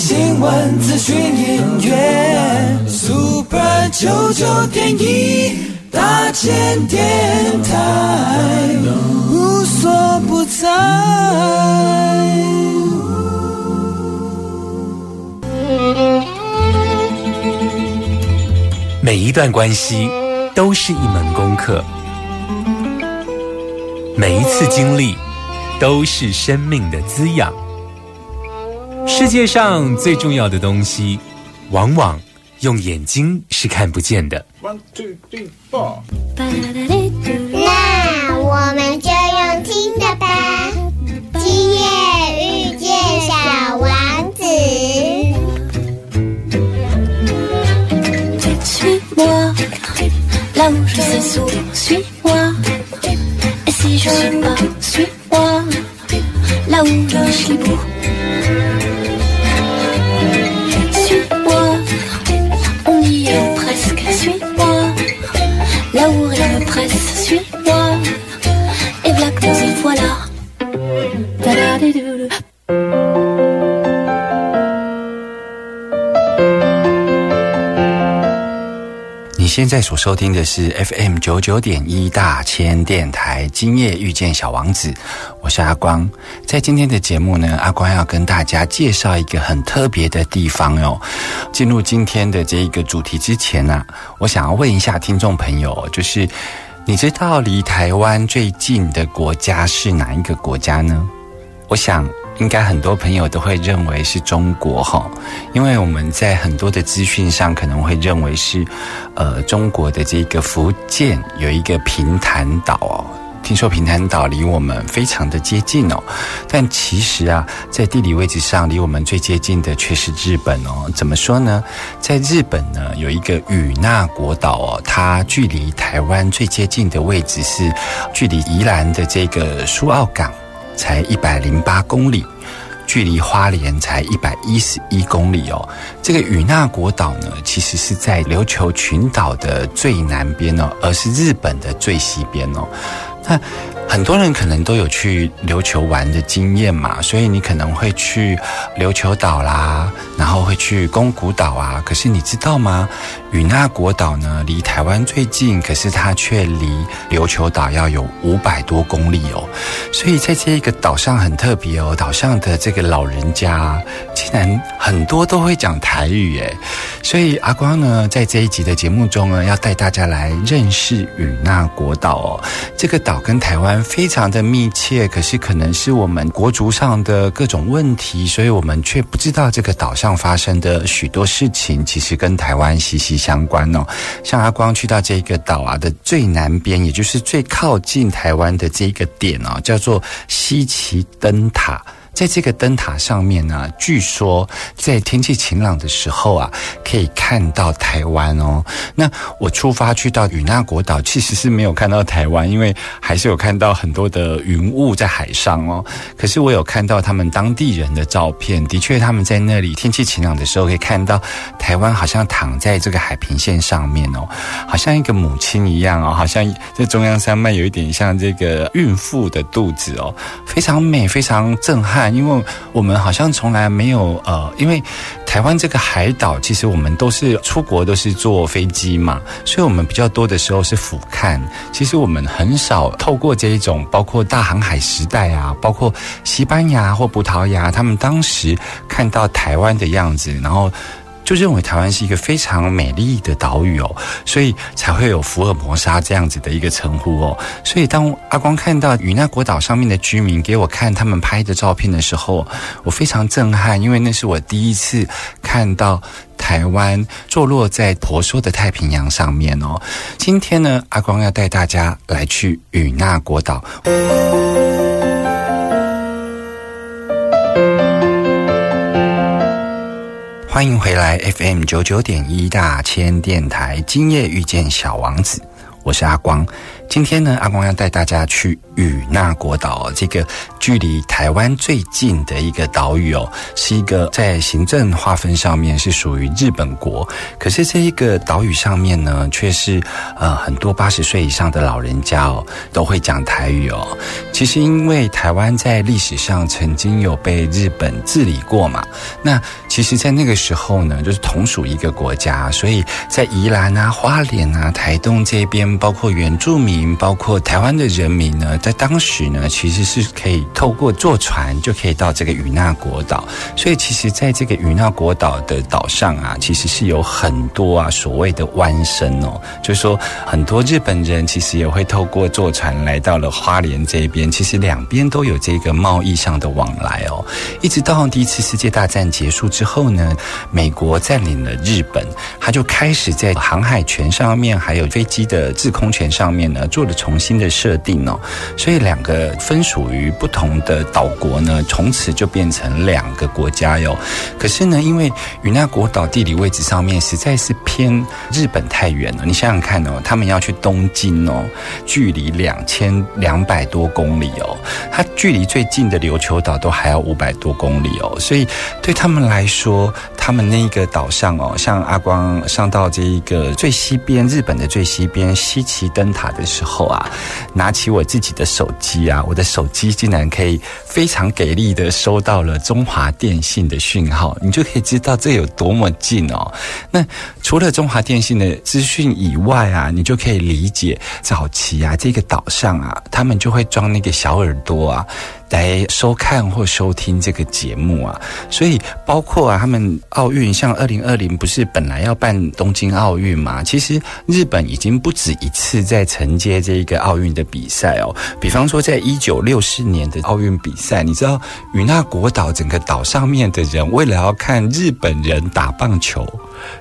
新闻、资讯、音乐，Super 九九点一大千电台，无所不在。每一段关系都是一门功课，每一次经历都是生命的滋养。世界上最重要的东西，往往用眼睛是看不见的。One two three four。那我们就用听的吧。今夜遇见小王子。Suis-moi, là où je sais souvent, suis-moi. Et si je suis pas, suis-moi, là où je suis beau. 现在所收听的是 FM 九九点一大千电台，今夜遇见小王子，我是阿光。在今天的节目呢，阿光要跟大家介绍一个很特别的地方哦。进入今天的这一个主题之前呢、我想要问一下听众朋友，就是你知道离台湾最近的国家是哪一个国家呢？我想。应该很多朋友都会认为是中国哈，因为我们在很多的资讯上可能会认为是，呃，中国的这个福建有一个平潭岛哦。听说平潭岛离我们非常的接近哦，但其实啊，在地理位置上离我们最接近的却是日本哦。怎么说呢？在日本呢，有一个与那国岛哦，它距离台湾最接近的位置是距离宜兰的这个苏澳港。才一百零八公里，距离花莲才一百一十一公里哦。这个与那国岛呢，其实是在琉球群岛的最南边哦，而是日本的最西边哦。那很多人可能都有去琉球玩的经验嘛，所以你可能会去琉球岛啦，然后会去宫古岛啊。可是你知道吗？与那国岛呢，离台湾最近，可是它却离琉球岛要有五百多公里哦。所以在这一个岛上很特别哦，岛上的这个老人家竟然很多都会讲台语耶。所以阿光呢，在这一集的节目中呢，要带大家来认识与那国岛哦。这个岛跟台湾非常的密切，可是可能是我们国族上的各种问题，所以我们却不知道这个岛上发生的许多事情，其实跟台湾息息相关哦。像阿光去到这个岛啊的最南边，也就是最靠近台湾的这个点哦，叫做西奇灯塔。在这个灯塔上面呢，据说在天气晴朗的时候啊，可以看到台湾哦。那我出发去到与那国岛，其实是没有看到台湾，因为还是有看到很多的云雾在海上哦。可是我有看到他们当地人的照片，的确他们在那里天气晴朗的时候，可以看到台湾好像躺在这个海平线上面哦，好像一个母亲一样哦，好像在中央山脉有一点像这个孕妇的肚子哦，非常美，非常震撼。因为我们好像从来没有呃，因为台湾这个海岛，其实我们都是出国都是坐飞机嘛，所以我们比较多的时候是俯瞰。其实我们很少透过这一种，包括大航海时代啊，包括西班牙或葡萄牙，他们当时看到台湾的样子，然后。就认为台湾是一个非常美丽的岛屿哦，所以才会有福尔摩沙这样子的一个称呼哦。所以当阿光看到与那国岛上面的居民给我看他们拍的照片的时候，我非常震撼，因为那是我第一次看到台湾坐落在婆娑的太平洋上面哦。今天呢，阿光要带大家来去与那国岛。欢迎回来 FM 九九点一大千电台，今夜遇见小王子，我是阿光。今天呢，阿光要带大家去与那国岛，这个距离台湾最近的一个岛屿哦，是一个在行政划分上面是属于日本国，可是这一个岛屿上面呢，却是呃很多八十岁以上的老人家哦都会讲台语哦。其实因为台湾在历史上曾经有被日本治理过嘛，那其实，在那个时候呢，就是同属一个国家，所以在宜兰啊、花莲啊、台东这边，包括原住民。包括台湾的人民呢，在当时呢，其实是可以透过坐船就可以到这个与那国岛。所以，其实在这个与那国岛的岛上啊，其实是有很多啊所谓的湾生哦，就是说很多日本人其实也会透过坐船来到了花莲这边。其实两边都有这个贸易上的往来哦。一直到第一次世界大战结束之后呢，美国占领了日本，他就开始在航海权上面，还有飞机的制空权上面呢。做了重新的设定哦，所以两个分属于不同的岛国呢，从此就变成两个国家哟。可是呢，因为与那国岛地理位置上面实在是偏日本太远了，你想想看哦，他们要去东京哦，距离两千两百多公里哦，它距离最近的琉球岛都还要五百多公里哦，所以对他们来说，他们那个岛上哦，像阿光上到这一个最西边，日本的最西边西岐灯塔的时候。啊，拿起我自己的手机啊，我的手机竟然可以非常给力的收到了中华电信的讯号，你就可以知道这有多么近哦。那除了中华电信的资讯以外啊，你就可以理解早期啊，这个岛上啊，他们就会装那个小耳朵啊。来收看或收听这个节目啊，所以包括啊，他们奥运像二零二零不是本来要办东京奥运嘛？其实日本已经不止一次在承接这一个奥运的比赛哦。比方说，在一九六四年的奥运比赛，你知道与那国岛整个岛上面的人为了要看日本人打棒球。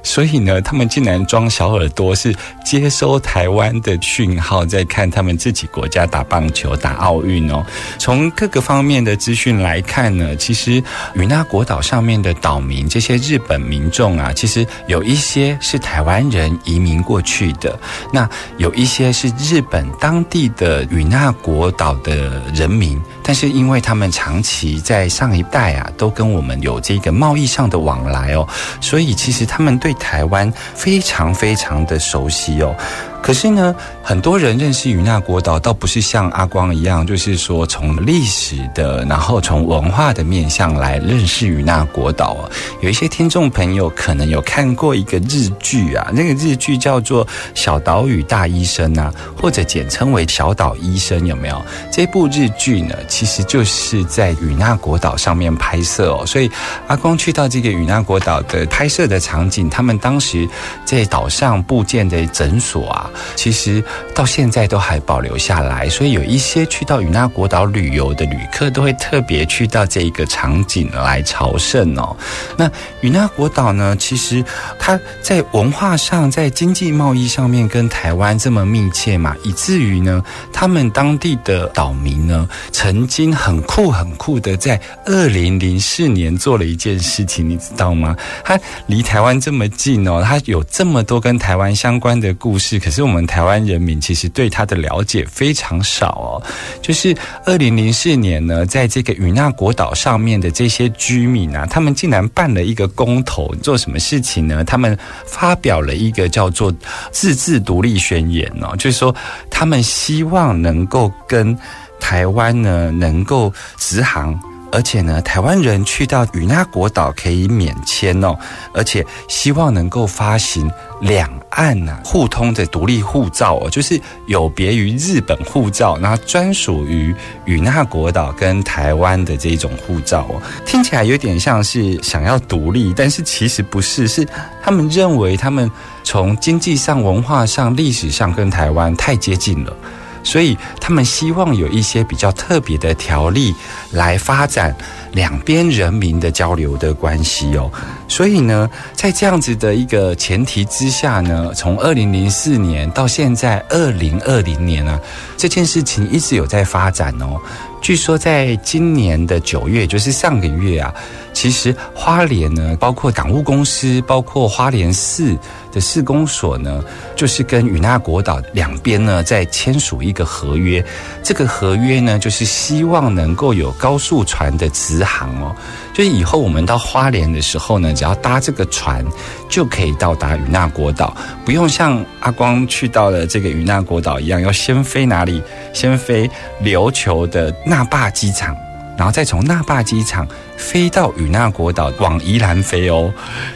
所以呢，他们竟然装小耳朵，是接收台湾的讯号，在看他们自己国家打棒球、打奥运哦。从各个各方面的资讯来看呢，其实与那国岛上面的岛民，这些日本民众啊，其实有一些是台湾人移民过去的，那有一些是日本当地的与那国岛的人民。但是因为他们长期在上一代啊，都跟我们有这个贸易上的往来哦，所以其实他们对台湾非常非常的熟悉哦。可是呢，很多人认识与那国岛，倒不是像阿光一样，就是说从历史的，然后从文化的面向来认识与那国岛啊。有一些听众朋友可能有看过一个日剧啊，那个日剧叫做《小岛屿大医生》啊，或者简称为《小岛医生》，有没有？这部日剧呢，其实就是在与那国岛上面拍摄哦。所以阿光去到这个与那国岛的拍摄的场景，他们当时在岛上布建的诊所啊。其实到现在都还保留下来，所以有一些去到与那国岛旅游的旅客都会特别去到这一个场景来朝圣哦。那与那国岛呢，其实它在文化上、在经济贸易上面跟台湾这么密切嘛，以至于呢，他们当地的岛民呢，曾经很酷很酷的在二零零四年做了一件事情，你知道吗？它离台湾这么近哦，它有这么多跟台湾相关的故事，可是。我们台湾人民其实对他的了解非常少哦。就是二零零四年呢，在这个与那国岛上面的这些居民啊，他们竟然办了一个公投，做什么事情呢？他们发表了一个叫做“自治独立宣言”哦，就是说他们希望能够跟台湾呢能够直航。而且呢，台湾人去到与那国岛可以免签哦，而且希望能够发行两岸呐互通的独立护照哦，就是有别于日本护照，那专属于与那国岛跟台湾的这种护照哦，听起来有点像是想要独立，但是其实不是，是他们认为他们从经济上、文化上、历史上跟台湾太接近了。所以他们希望有一些比较特别的条例来发展两边人民的交流的关系哦。所以呢，在这样子的一个前提之下呢，从二零零四年到现在二零二零年啊，这件事情一直有在发展哦。据说在今年的九月，就是上个月啊。其实花莲呢，包括港务公司，包括花莲市的市公所呢，就是跟与那国岛两边呢在签署一个合约。这个合约呢，就是希望能够有高速船的直航哦。就是以后我们到花莲的时候呢，只要搭这个船就可以到达与那国岛，不用像阿光去到了这个与那国岛一样，要先飞哪里？先飞琉球的那霸机场。然后再从那霸机场飞到与那国岛往宜兰飞哦，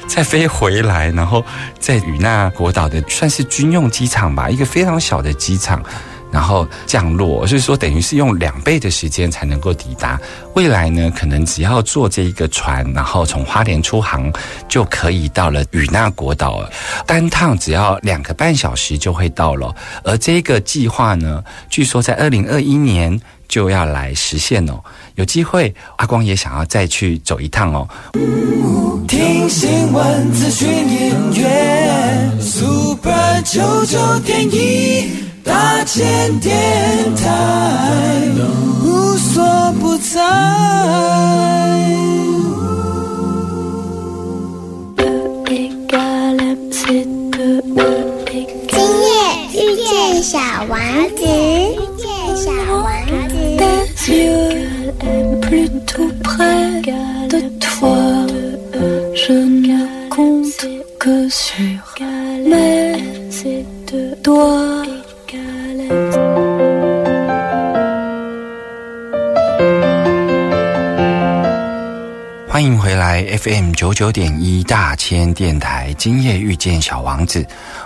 再飞回来，然后在与那国岛的算是军用机场吧，一个非常小的机场，然后降落，所以说等于是用两倍的时间才能够抵达。未来呢，可能只要坐这一个船，然后从花莲出航，就可以到了与那国岛。单趟只要两个半小时就会到了。而这个计划呢，据说在二零二一年就要来实现哦。有机会，阿光也想要再去走一趟哦。听新闻、资讯、音乐，Super 九九点一大千电台，无所不在。今夜遇见小王子，遇见小王子。欢迎回来 FM 九九点一大千电台，今夜遇见小王子，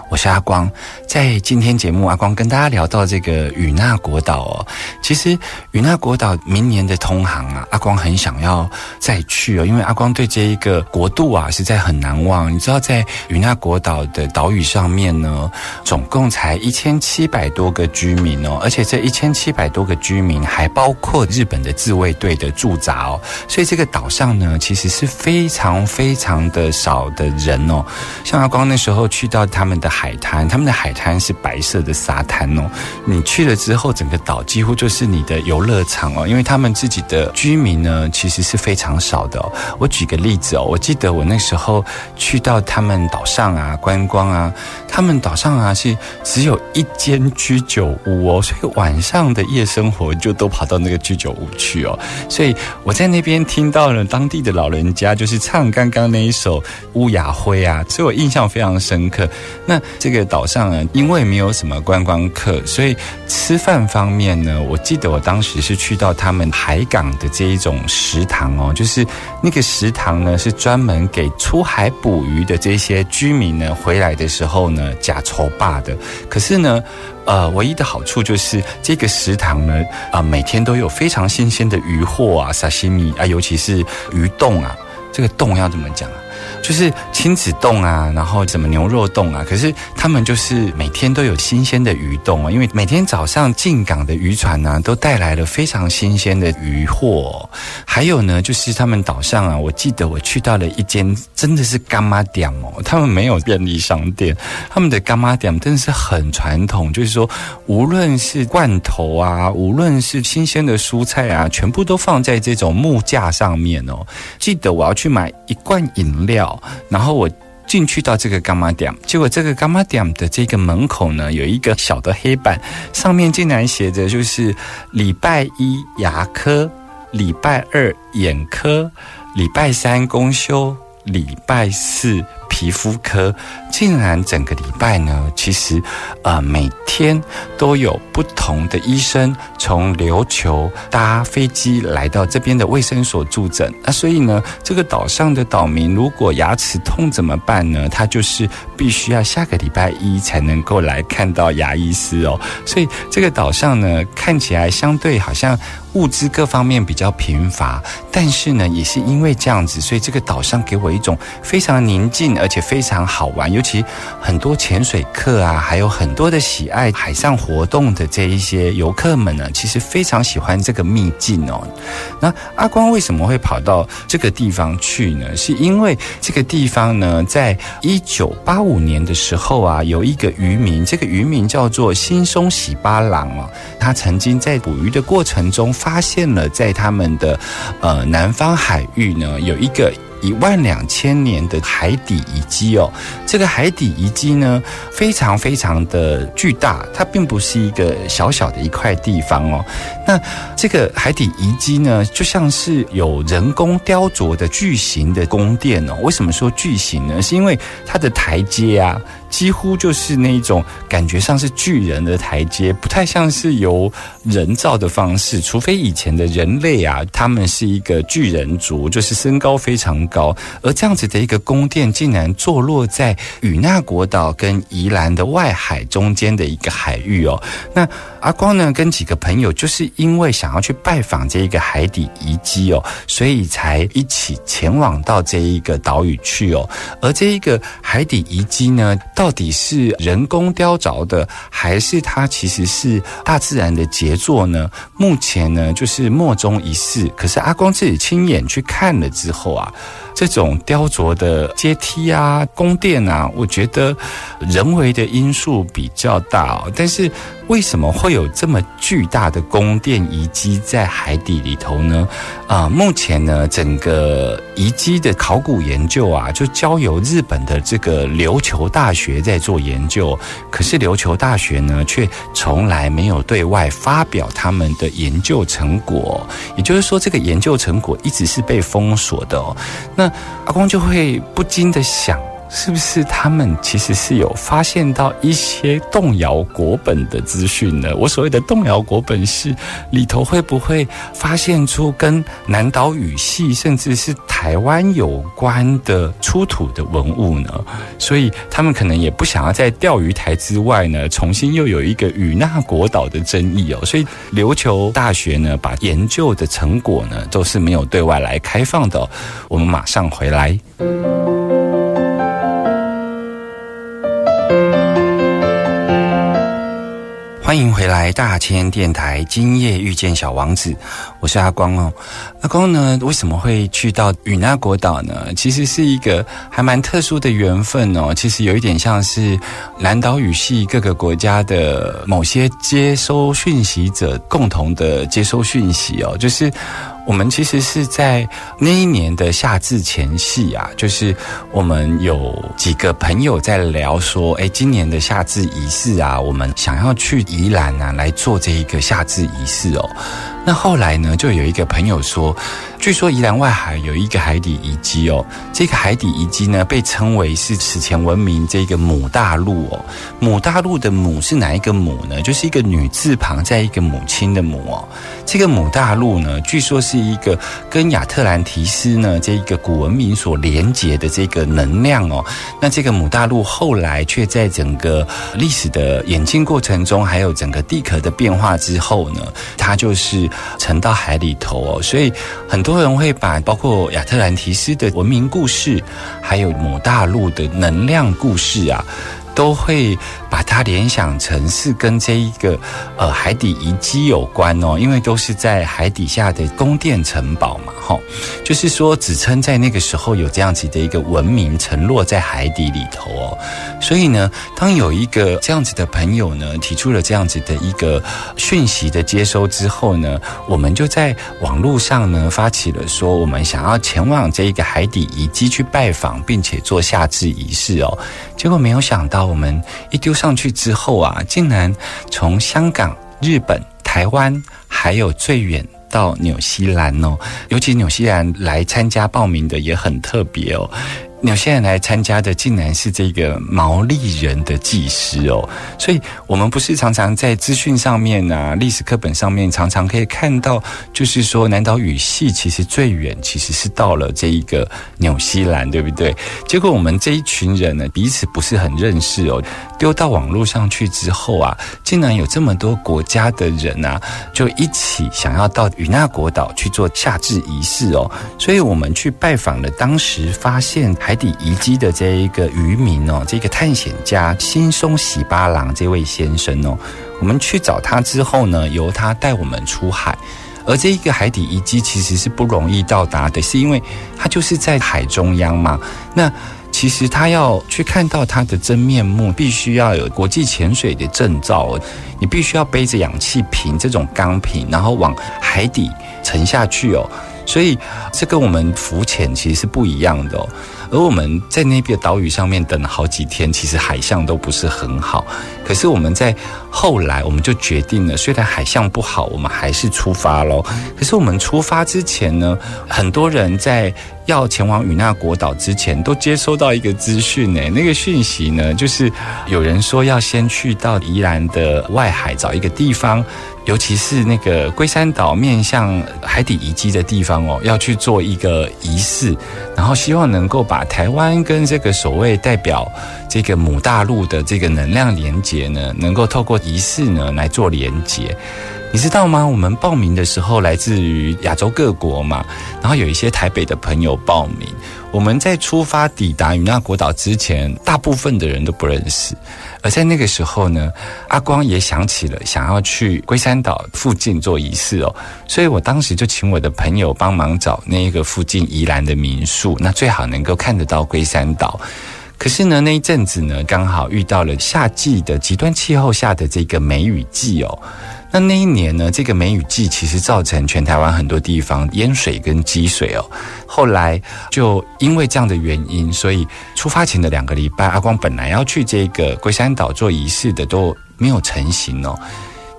我是阿光。在今天节目，阿光跟大家聊到这个与那国岛哦。其实与那国岛明年的通航啊，阿光很想要再去哦，因为阿光对这一个国度啊实在很难忘。你知道，在与那国岛的岛屿上面呢，总共才一千七百多个居民哦，而且这一千七百多个居民还包括日本的自卫队的驻扎哦，所以这个岛上呢其实是非常非常的少的人哦。像阿光那时候去到他们的海滩，他们的海滩是白色的沙滩哦。你去了之后，整个岛几乎就是你的游乐场哦，因为他们自己的居民呢，其实是非常少的、哦。我举个例子哦，我记得我那时候去到他们岛上啊观光啊，他们岛上啊是只有一间居酒屋哦，所以晚上的夜生活就都跑到那个居酒屋去哦。所以我在那边听到了当地的老人家就是唱刚刚那一首《乌鸦灰》啊，所以我印象非常深刻。那这个岛上呢，因为没有什么观光客，所以吃饭方面呢，我记得我当时是去到他们海港的这一种食堂哦，就是那个食堂呢是专门给出海捕鱼的这些居民呢回来的时候呢假筹霸的。可是呢，呃，唯一的好处就是这个食堂呢，啊、每天都有非常新鲜的鱼货啊，沙西米啊，尤其是鱼冻啊，这个冻要怎么讲啊？就是亲子冻啊，然后什么牛肉冻啊，可是他们就是每天都有新鲜的鱼冻啊，因为每天早上进港的渔船呢、都带来了非常新鲜的鱼货。还有呢，就是他们岛上啊，我记得我去到了一间真的是干妈店哦，他们没有便利商店，他们的干妈店真的是很传统，就是说无论是罐头啊，无论是新鲜的蔬菜啊，全部都放在这种木架上面哦。记得我要去买一罐饮料，然后我。进去到这个伽马点，结果这个伽马点的这个门口呢，有一个小的黑板，上面竟然写着就是礼拜一牙科，礼拜二眼科，礼拜三公休，礼拜四皮肤科，竟然整个礼拜呢，其实呃每天都有不同的医生从琉球搭飞机来到这边的卫生所助诊。那所以呢，这个岛上的岛民如果牙齿痛怎么办呢？他就是必须要下个礼拜一才能够来看到牙医师哦。所以这个岛上呢，看起来相对好像物资各方面比较贫乏，但是呢，也是因为这样子，所以这个岛上给我一种非常宁静，而且非常好玩。尤其很多潜水客啊，还有很多的喜爱海上活动的这一些游客们呢，其实非常喜欢这个秘境哦。那阿光为什么会跑到这个地方去呢？是因为这个地方呢，在一九八五年的时候啊，有一个渔民，这个渔民叫做新松喜八郎哦，他曾经在捕鱼的过程中发现了在他们的呃南方海域呢有一个。一万两千年的海底遗迹哦，这个海底遗迹呢，非常非常的巨大，它并不是一个小小的一块地方哦。那这个海底遗迹呢，就像是有人工雕琢的巨型的宫殿哦。为什么说巨型呢？是因为它的台阶啊。几乎就是那种感觉上是巨人的台阶，不太像是由人造的方式，除非以前的人类啊，他们是一个巨人族，就是身高非常高，而这样子的一个宫殿，竟然坐落在与那国岛跟宜兰的外海中间的一个海域哦。那阿光呢，跟几个朋友就是因为想要去拜访这一个海底遗迹哦，所以才一起前往到这一个岛屿去哦。而这一个海底遗迹呢，到底是人工雕凿的，还是它其实是大自然的杰作呢？目前呢，就是莫衷一是。可是阿光自己亲眼去看了之后啊。这种雕琢的阶梯啊、宫殿啊，我觉得人为的因素比较大。但是为什么会有这么巨大的宫殿遗迹在海底里头呢？啊，目前呢，整个遗迹的考古研究啊，就交由日本的这个琉球大学在做研究。可是琉球大学呢，却从来没有对外发表他们的研究成果。也就是说，这个研究成果一直是被封锁的哦。那阿公就会不禁的想，是不是他们其实是有发现到一些动摇国本的资讯呢？我所谓的动摇国本是里头会不会发现出跟南岛语系甚至是台湾有关的出土的文物呢？所以他们可能也不想要在钓鱼台之外呢，重新又有一个与那国岛的争议哦。所以琉球大学呢，把研究的成果呢，都是没有对外来开放的。我们马上回来。欢迎回来，大千电台。今夜遇见小王子，我是阿光哦。阿光呢，为什么会去到与那国岛呢？其实是一个还蛮特殊的缘分哦。其实有一点像是南岛语系各个国家的某些接收讯息者共同的接收讯息哦，就是。我们其实是在那一年的夏至前夕啊，就是我们有几个朋友在聊说，哎，今年的夏至仪式啊，我们想要去宜兰啊来做这一个夏至仪式哦。那后来呢，就有一个朋友说，据说宜兰外海有一个海底遗迹哦，这个海底遗迹呢被称为是史前文明这个母大陆哦。母大陆的母是哪一个母呢？就是一个女字旁在一个母亲的母哦。这个母大陆呢，据说是一个跟亚特兰提斯呢这一个古文明所连接的这个能量哦。那这个母大陆后来却在整个历史的演进过程中，还有整个地壳的变化之后呢，它就是。沉到海里头哦，所以很多人会把包括亚特兰提斯的文明故事，还有某大陆的能量故事啊。都会把它联想成是跟这一个呃海底遗迹有关哦，因为都是在海底下的宫殿城堡嘛，哈，就是说指称在那个时候有这样子的一个文明沉落在海底里头哦，所以呢，当有一个这样子的朋友呢提出了这样子的一个讯息的接收之后呢，我们就在网络上呢发起了说，我们想要前往这一个海底遗迹去拜访，并且做夏至仪式哦，结果没有想到。我们一丢上去之后啊，竟然从香港、日本、台湾，还有最远到纽西兰哦。尤其纽西兰来参加报名的也很特别哦。纽西兰来参加的竟然是这个毛利人的祭师哦，所以我们不是常常在资讯上面啊、历史课本上面常常可以看到，就是说南岛语系其实最远其实是到了这一个纽西兰，对不对？结果我们这一群人呢，彼此不是很认识哦，丢到网络上去之后啊，竟然有这么多国家的人啊，就一起想要到与那国岛去做夏至仪式哦，所以我们去拜访了，当时发现。海底遗迹的这一个渔民哦，这个探险家新松喜八郎这位先生哦，我们去找他之后呢，由他带我们出海。而这一个海底遗迹其实是不容易到达的，是因为它就是在海中央嘛。那其实他要去看到它的真面目，必须要有国际潜水的证照，你必须要背着氧气瓶这种钢瓶，然后往海底沉下去哦。所以这跟我们浮潜其实是不一样的。而我们在那边岛屿上面等了好几天，其实海象都不是很好。可是我们在后来，我们就决定了，虽然海象不好，我们还是出发喽。可是我们出发之前呢，很多人在要前往与那国岛之前，都接收到一个资讯呢。那个讯息呢，就是有人说要先去到宜兰的外海找一个地方。尤其是那个龟山岛面向海底遗迹的地方哦，要去做一个仪式，然后希望能够把台湾跟这个所谓代表这个母大陆的这个能量连接呢，能够透过仪式呢来做连接。你知道吗？我们报名的时候来自于亚洲各国嘛，然后有一些台北的朋友报名。我们在出发抵达与那国岛之前，大部分的人都不认识。而在那个时候呢，阿光也想起了想要去龟山岛附近做仪式哦，所以我当时就请我的朋友帮忙找那个附近宜兰的民宿，那最好能够看得到龟山岛。可是呢，那一阵子呢，刚好遇到了夏季的极端气候下的这个梅雨季哦。那那一年呢，这个梅雨季其实造成全台湾很多地方淹水跟积水哦。后来就因为这样的原因，所以出发前的两个礼拜，阿光本来要去这个龟山岛做仪式的都没有成行哦。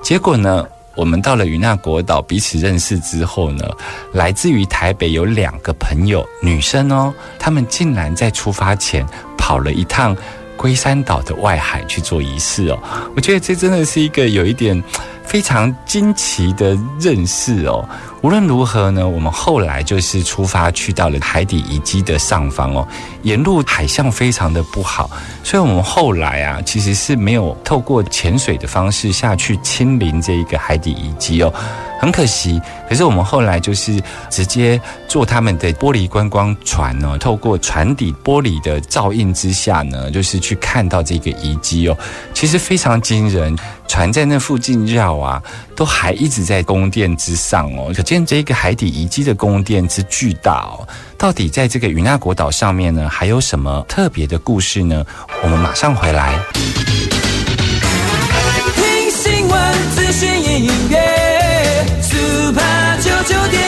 结果呢，我们到了与那国岛彼此认识之后呢，来自于台北有两个朋友，女生哦，她们竟然在出发前跑了一趟龟山岛的外海去做仪式哦。我觉得这真的是一个有一点。非常惊奇的认识哦。无论如何呢，我们后来就是出发去到了海底遗迹的上方哦。沿路海象非常的不好，所以我们后来啊，其实是没有透过潜水的方式下去亲临这一个海底遗迹哦。很可惜，可是我们后来就是直接坐他们的玻璃观光船哦，透过船底玻璃的照映之下呢，就是去看到这个遗迹哦。其实非常惊人，船在那附近绕啊，都还一直在宫殿之上哦。可见这个海底遗迹的宫殿之巨大哦。到底在这个与那国岛上面呢，还有什么特别的故事呢？我们马上回来。听新闻，资讯音乐。九九点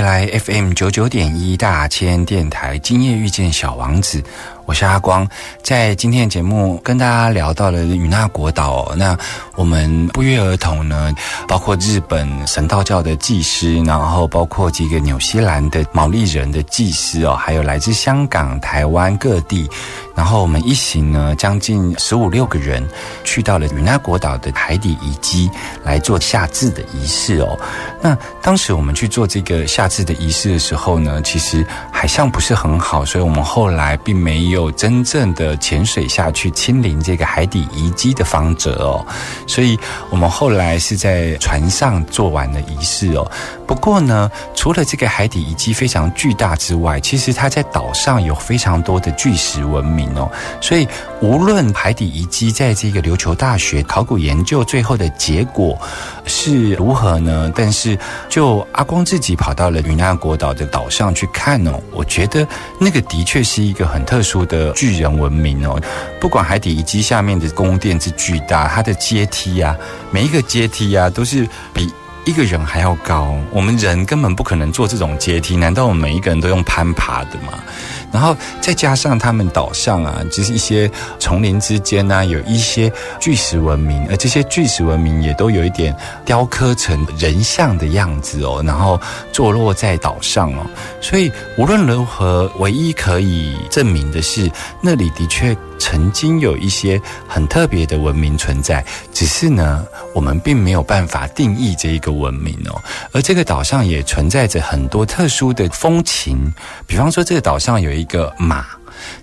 来，FM 九九点一大千电台，今夜遇见小王子。我是阿光，在今天的节目跟大家聊到了与那国岛。那我们不约而同呢，包括日本神道教的祭师，然后包括几个纽西兰的毛利人的祭师哦，还有来自香港、台湾各地。然后我们一行呢，将近十五六个人，去到了与那国岛的海底遗迹来做下至的仪式哦。那当时我们去做这个下至的仪式的时候呢，其实海象不是很好，所以我们后来并没有。真正的潜水下去亲临这个海底遗迹的方者哦，所以我们后来是在船上做完了仪式哦。不过呢，除了这个海底遗迹非常巨大之外，其实它在岛上有非常多的巨石文明哦。所以无论海底遗迹在这个琉球大学考古研究最后的结果是如何呢？但是就阿光自己跑到了云南国岛的岛上去看哦，我觉得那个的确是一个很特殊。的巨人文明哦，不管海底遗迹下面的宫殿之巨大，它的阶梯啊，每一个阶梯啊，都是比一个人还要高。我们人根本不可能做这种阶梯，难道我们每一个人都用攀爬的吗？然后再加上他们岛上啊，就是一些丛林之间呢、有一些巨石文明，而这些巨石文明也都有一点雕刻成人像的样子哦，然后坐落在岛上哦。所以无论如何，唯一可以证明的是，那里的确曾经有一些很特别的文明存在，只是呢，我们并没有办法定义这一个文明哦。而这个岛上也存在着很多特殊的风情，比方说这个岛上有一一个马。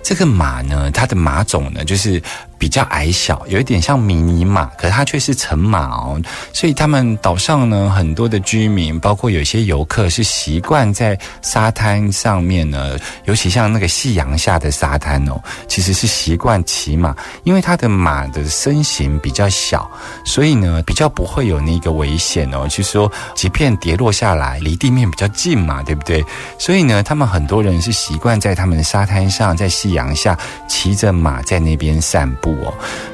这个马呢，它的马种呢，就是比较矮小，有一点像迷你马，可是它却是成马哦。所以他们岛上呢，很多的居民，包括有些游客，是习惯在沙滩上面呢，尤其像那个夕阳下的沙滩哦，其实是习惯骑马，因为它的马的身形比较小，所以呢，比较不会有那个危险哦。就是说，即便跌落下来，离地面比较近嘛，对不对？所以呢，他们很多人是习惯在他们的沙滩上，在夕阳下骑着马在那边散步哦。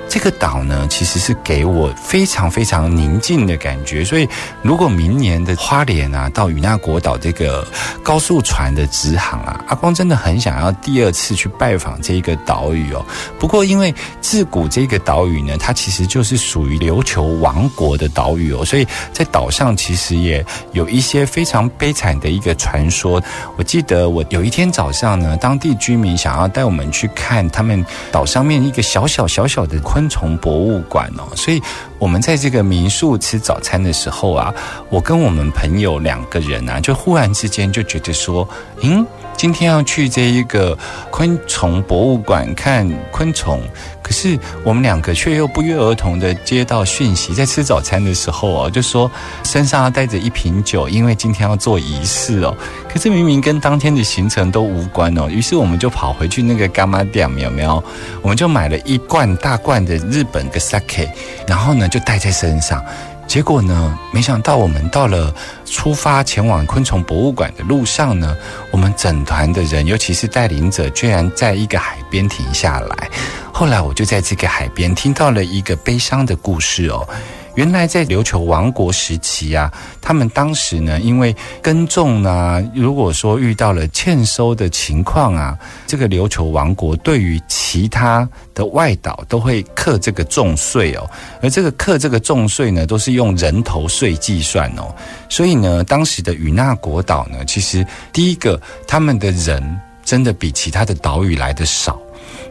这个岛呢，其实是给我非常非常宁静的感觉。所以，如果明年的花莲啊，到与那国岛这个高速船的直航啊，阿光真的很想要第二次去拜访这个岛屿哦。不过，因为自古这个岛屿呢，它其实就是属于琉球王国的岛屿哦，所以在岛上其实也有一些非常悲惨的一个传说。我记得我有一天早上呢，当地居民想要带我们去看他们岛上面一个小小小小的昆虫博物馆哦，所以我们在这个民宿吃早餐的时候啊，我跟我们朋友两个人啊，就忽然之间就觉得说，嗯，今天要去这一个昆虫博物馆看昆虫，可是我们两个却又不约而同的接到讯息，在吃早餐的时候哦，就说身上要带着一瓶酒，因为今天要做仪式哦。可是明明跟当天的行程都无关哦，于是我们就跑回去那个干妈店，有没有？我们就买了一罐大罐的日本的 sake，然后呢就带在身上。结果呢，没想到我们到了出发前往昆虫博物馆的路上呢，我们整团的人，尤其是带领者，居然在一个海边停下来。后来我就在这个海边听到了一个悲伤的故事哦。原来在琉球王国时期啊，他们当时呢，因为耕种啊，如果说遇到了欠收的情况啊，这个琉球王国对于其他的外岛都会课这个重税哦，而这个课这个重税呢，都是用人头税计算哦，所以呢，当时的与那国岛呢，其实第一个他们的人真的比其他的岛屿来的少，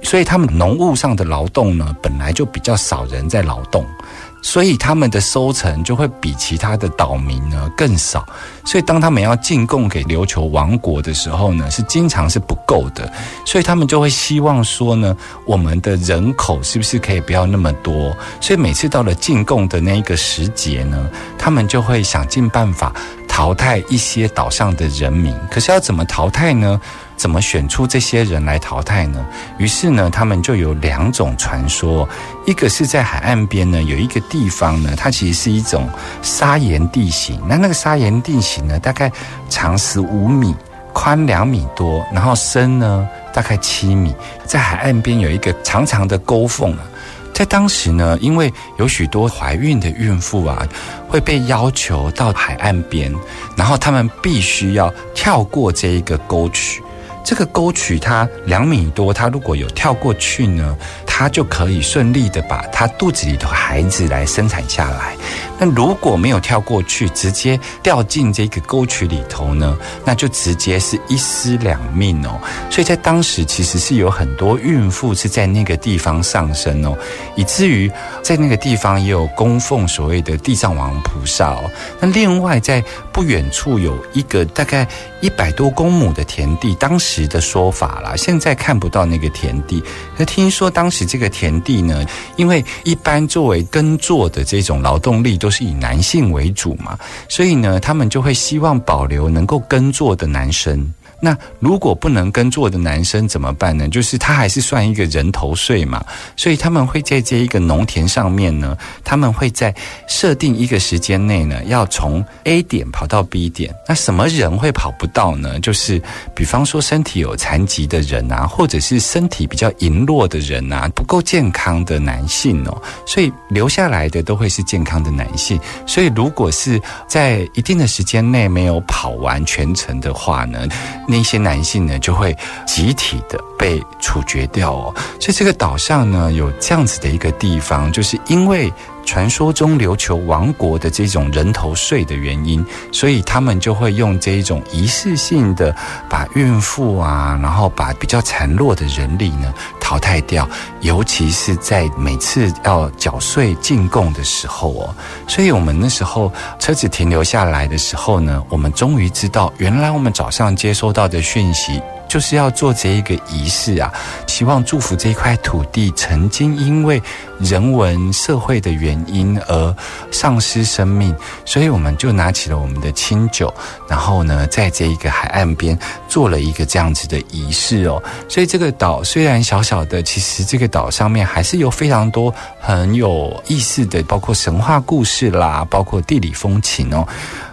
所以他们农务上的劳动呢，本来就比较少人在劳动。所以他们的收成就会比其他的岛民呢更少，所以当他们要进贡给琉球王国的时候呢，是经常是不够的，所以他们就会希望说呢，我们的人口是不是可以不要那么多？所以每次到了进贡的那一个时节呢，他们就会想尽办法淘汰一些岛上的人民。可是要怎么淘汰呢？怎么选出这些人来淘汰呢？于是呢，他们就有两种传说，一个是在海岸边呢，有一个地方呢，它其实是一种砂岩地形。那那个砂岩地形呢，大概长十五米，宽两米多，然后深呢大概七米，在海岸边有一个长长的沟缝啊。在当时呢，因为有许多怀孕的孕妇啊，会被要求到海岸边，然后他们必须要跳过这一个沟渠。这个沟渠它两米多，它如果有跳过去呢，它就可以顺利的把它肚子里的孩子来生产下来。那如果没有跳过去，直接掉进这个沟渠里头呢，那就直接是一尸两命哦。所以在当时其实是有很多孕妇是在那个地方上升哦，以至于在那个地方也有供奉所谓的地藏王菩萨哦。那另外在不远处有一个大概一百多公亩的田地，当时的说法啦，现在看不到那个田地。那听说当时这个田地呢，因为一般作为耕作的这种劳动力都是以男性为主嘛，所以呢，他们就会希望保留能够耕作的男生。那如果不能耕作的男生怎么办呢？就是他还是算一个人头税嘛，所以他们会在这一个农田上面呢，他们会在设定一个时间内呢，要从 A 点跑到 B 点。那什么人会跑不到呢？就是比方说身体有残疾的人啊，或者是身体比较羸弱的人啊，不够健康的男性哦，所以留下来的都会是健康的男性。所以如果是在一定的时间内没有跑完全程的话呢，那些男性呢就会集体的被处决掉哦。所以这个岛上呢有这样子的一个地方，就是因为。传说中琉球王国的这种人头税的原因，所以他们就会用这一种仪式性的把孕妇啊，然后把比较孱弱的人力呢淘汰掉，尤其是在每次要缴税进贡的时候哦。所以我们那时候车子停留下来的时候呢，我们终于知道，原来我们早上接收到的讯息。就是要做这一个仪式啊，希望祝福这一块土地曾经因为人文社会的原因而丧失生命，所以我们就拿起了我们的清酒，然后呢，在这一个海岸边做了一个这样子的仪式哦。所以这个岛虽然小小的，其实这个岛上面还是有非常多很有意思的，包括神话故事啦，包括地理风情哦。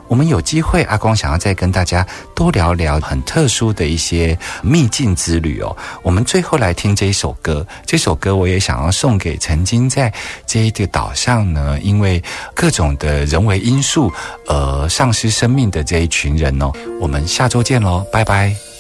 我们有机会，阿光想要再跟大家多聊聊很特殊的一些秘境之旅哦。我们最后来听这一首歌，这首歌我也想要送给曾经在这一个岛上呢，因为各种的人为因素而丧失生命的这一群人哦。我们下周见喽，拜拜。